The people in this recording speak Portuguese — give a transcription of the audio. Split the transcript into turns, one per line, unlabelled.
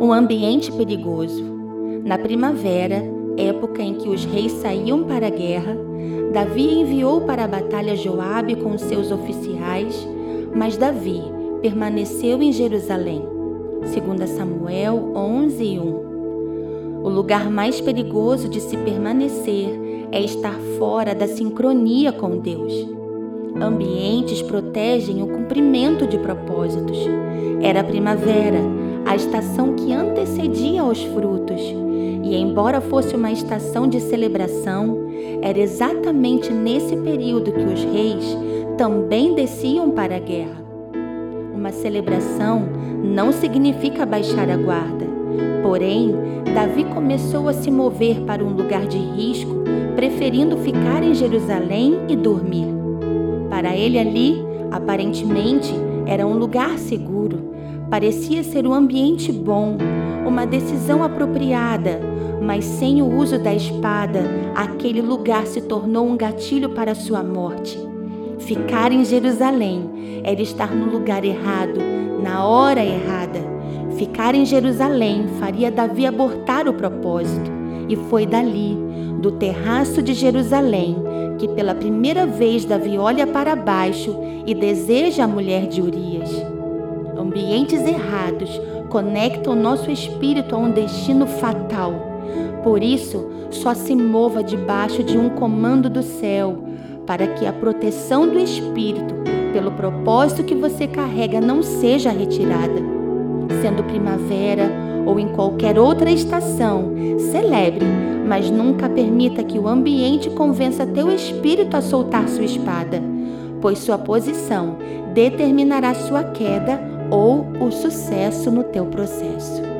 Um ambiente perigoso. Na primavera, época em que os reis saíam para a guerra, Davi enviou para a batalha Joabe com seus oficiais, mas Davi permaneceu em Jerusalém. 2 Samuel 11, 1. O lugar mais perigoso de se permanecer é estar fora da sincronia com Deus. Ambientes protegem o cumprimento de propósitos. Era primavera, a estação que antecedia aos frutos. E embora fosse uma estação de celebração, era exatamente nesse período que os reis também desciam para a guerra. Uma celebração não significa baixar a guarda. Porém, Davi começou a se mover para um lugar de risco, preferindo ficar em Jerusalém e dormir. Para ele ali, aparentemente, era um lugar seguro, Parecia ser um ambiente bom, uma decisão apropriada, mas sem o uso da espada, aquele lugar se tornou um gatilho para sua morte. Ficar em Jerusalém era estar no lugar errado, na hora errada. Ficar em Jerusalém faria Davi abortar o propósito. E foi dali, do terraço de Jerusalém, que pela primeira vez Davi olha para baixo e deseja a mulher de Urias ambientes errados conectam nosso espírito a um destino fatal. Por isso, só se mova debaixo de um comando do céu, para que a proteção do espírito, pelo propósito que você carrega, não seja retirada. Sendo primavera ou em qualquer outra estação, celebre, mas nunca permita que o ambiente convença teu espírito a soltar sua espada, pois sua posição determinará sua queda ou o sucesso no teu processo.